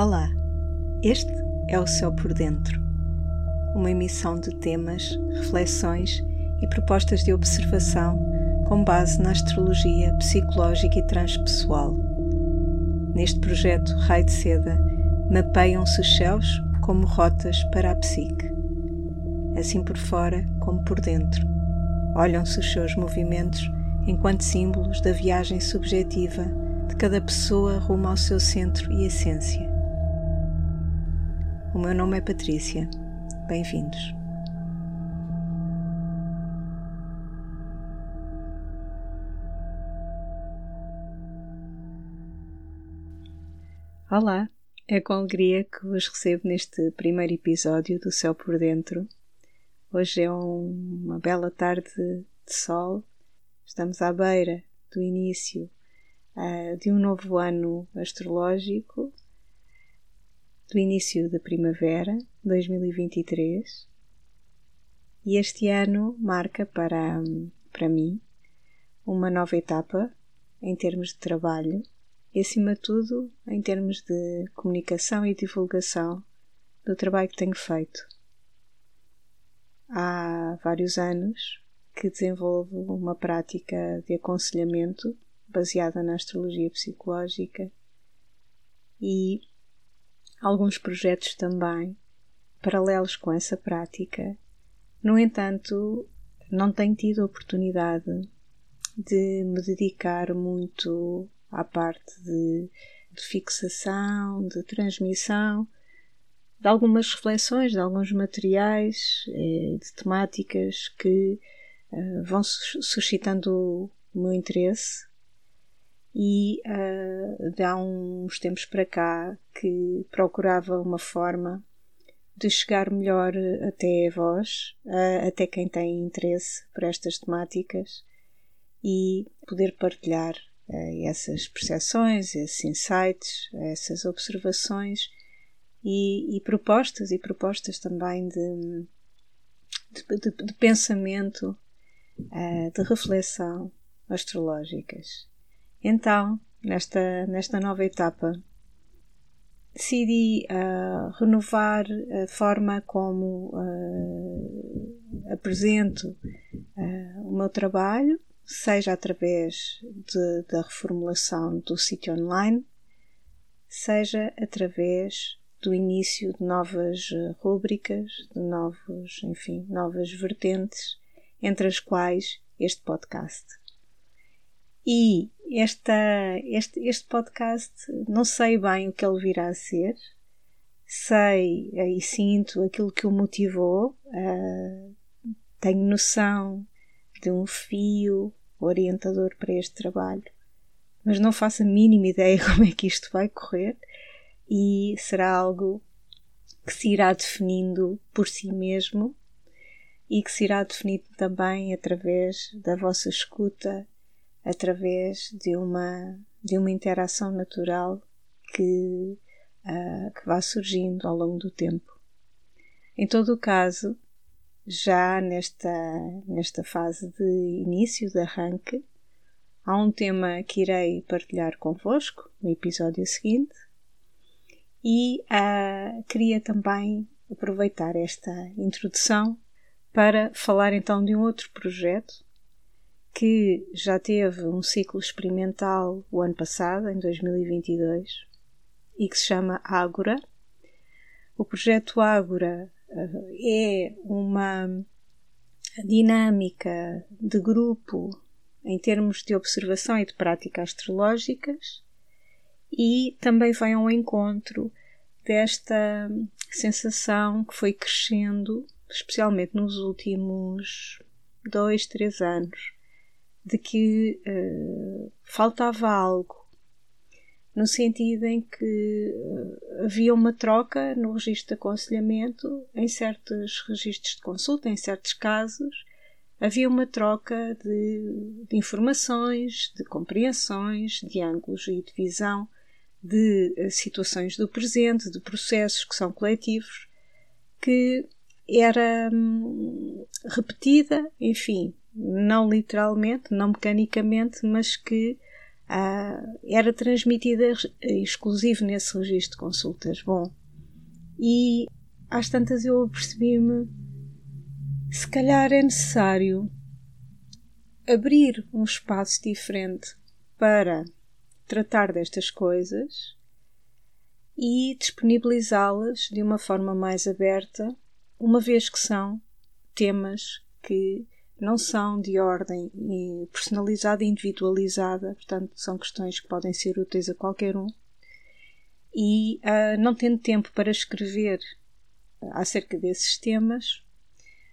Olá, este é o Céu por Dentro, uma emissão de temas, reflexões e propostas de observação com base na astrologia psicológica e transpessoal. Neste projeto Raio de Seda, mapeiam-se os céus como rotas para a psique. Assim por fora como por dentro, olham-se os seus movimentos enquanto símbolos da viagem subjetiva de cada pessoa rumo ao seu centro e essência. O meu nome é Patrícia. Bem-vindos. Olá, é com alegria que vos recebo neste primeiro episódio do Céu por Dentro. Hoje é um, uma bela tarde de sol. Estamos à beira do início uh, de um novo ano astrológico do início da primavera 2023 e este ano marca para, para mim uma nova etapa em termos de trabalho e, acima de tudo, em termos de comunicação e divulgação do trabalho que tenho feito. Há vários anos que desenvolvo uma prática de aconselhamento baseada na astrologia psicológica e alguns projetos também paralelos com essa prática. No entanto, não tenho tido a oportunidade de me dedicar muito à parte de, de fixação, de transmissão, de algumas reflexões, de alguns materiais, eh, de temáticas que uh, vão suscitando o meu interesse e uh, de há uns tempos para cá que procurava uma forma de chegar melhor até vós, uh, até quem tem interesse por estas temáticas e poder partilhar uh, essas percepções, esses insights, essas observações e, e propostas e propostas também de, de, de, de pensamento, de reflexão astrológicas. Então, nesta, nesta nova etapa, decidi uh, renovar a forma como uh, apresento uh, o meu trabalho, seja através de, da reformulação do sítio online, seja através do início de novas rúbricas, de novos, enfim, novas vertentes, entre as quais este podcast. E esta, este, este podcast, não sei bem o que ele virá a ser, sei e sinto aquilo que o motivou, uh, tenho noção de um fio orientador para este trabalho, mas não faço a mínima ideia como é que isto vai correr e será algo que se irá definindo por si mesmo e que se irá definindo também através da vossa escuta através de uma, de uma interação natural que, uh, que vá surgindo ao longo do tempo. Em todo o caso, já nesta, nesta fase de início, de arranque, há um tema que irei partilhar convosco no episódio seguinte e uh, queria também aproveitar esta introdução para falar então de um outro projeto que já teve um ciclo experimental o ano passado, em 2022, e que se chama Ágora. O projeto Ágora eh, é uma dinâmica de grupo em termos de observação e de prática astrológicas e também vai ao encontro desta sensação que foi crescendo, especialmente nos últimos dois, três anos, de que uh, faltava algo, no sentido em que uh, havia uma troca no registro de aconselhamento, em certos registros de consulta, em certos casos, havia uma troca de, de informações, de compreensões, de ângulos e de visão de uh, situações do presente, de processos que são coletivos, que era hum, repetida, enfim, não literalmente, não mecanicamente, mas que uh, era transmitida exclusivo nesse registro de consultas. Bom, e às tantas eu percebi-me se calhar é necessário abrir um espaço diferente para tratar destas coisas e disponibilizá-las de uma forma mais aberta, uma vez que são temas que não são de ordem personalizada e individualizada, portanto, são questões que podem ser úteis a qualquer um. E uh, não tendo tempo para escrever acerca desses temas,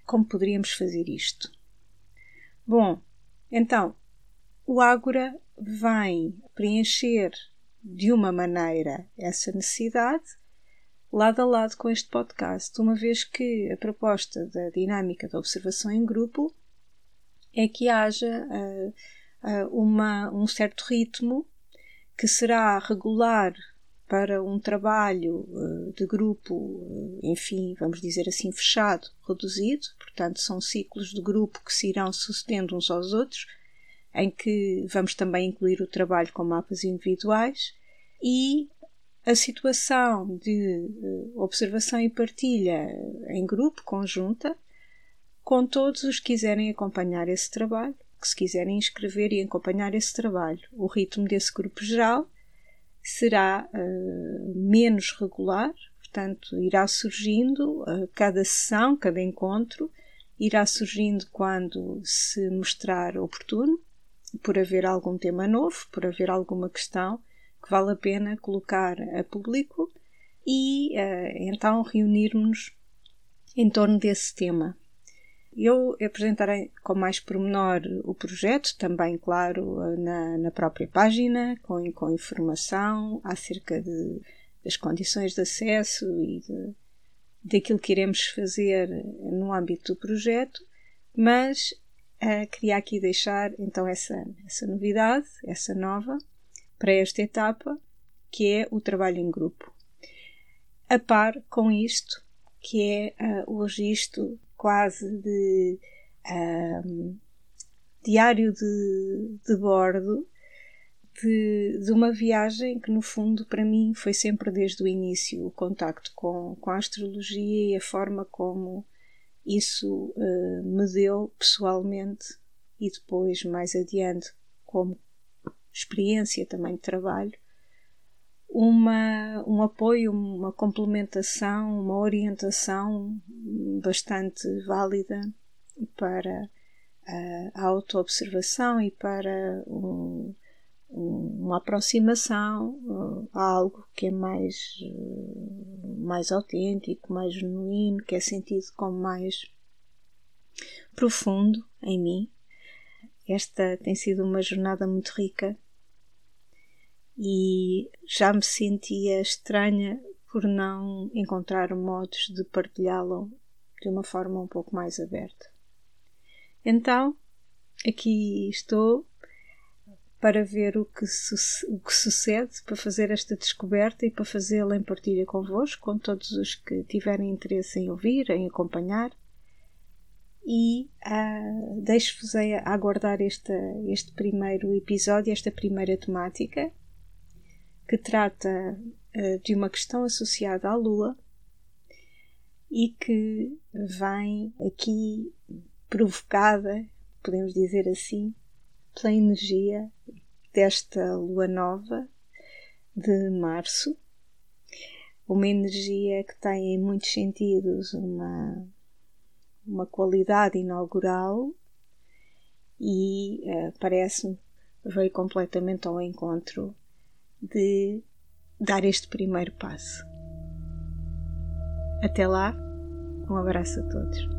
como poderíamos fazer isto? Bom, então, o Ágora vem preencher de uma maneira essa necessidade, lado a lado com este podcast, uma vez que a proposta da dinâmica da observação em grupo é que haja uh, uh, uma, um certo ritmo que será regular para um trabalho uh, de grupo, enfim, vamos dizer assim, fechado, reduzido, portanto, são ciclos de grupo que se irão sucedendo uns aos outros, em que vamos também incluir o trabalho com mapas individuais e a situação de observação e partilha em grupo, conjunta, com todos os que quiserem acompanhar esse trabalho, que se quiserem inscrever e acompanhar esse trabalho. O ritmo desse grupo geral será uh, menos regular, portanto, irá surgindo uh, cada sessão, cada encontro, irá surgindo quando se mostrar oportuno, por haver algum tema novo, por haver alguma questão que vale a pena colocar a público e uh, então reunirmos em torno desse tema. Eu apresentarei com mais pormenor o projeto, também, claro, na, na própria página, com, com informação acerca de, das condições de acesso e daquilo que iremos fazer no âmbito do projeto, mas uh, queria aqui deixar então essa, essa novidade, essa nova, para esta etapa, que é o trabalho em grupo. A par com isto, que é uh, o registro quase de um, diário de, de bordo de, de, uma viagem que, no fundo, para mim foi sempre desde o início o contacto com, com a astrologia e a forma como isso uh, me deu pessoalmente e depois, mais adiante, como experiência também de trabalho, uma, um apoio, uma complementação, uma orientação bastante válida para a autoobservação e para um, uma aproximação a algo que é mais, mais autêntico, mais genuíno, que é sentido como mais profundo em mim. Esta tem sido uma jornada muito rica e já me sentia estranha por não encontrar modos de partilhá-lo de uma forma um pouco mais aberta. Então, aqui estou para ver o que, o que sucede, para fazer esta descoberta e para fazê-la em partilha convosco, com todos os que tiverem interesse em ouvir, em acompanhar. E uh, deixo-vos a aguardar este, este primeiro episódio, esta primeira temática, que trata uh, de uma questão associada à Lua e que vem aqui provocada, podemos dizer assim, pela energia desta lua nova de março. Uma energia que tem em muitos sentidos uma, uma qualidade inaugural e uh, parece-me veio completamente ao encontro de dar este primeiro passo. Até lá, um abraço a todos.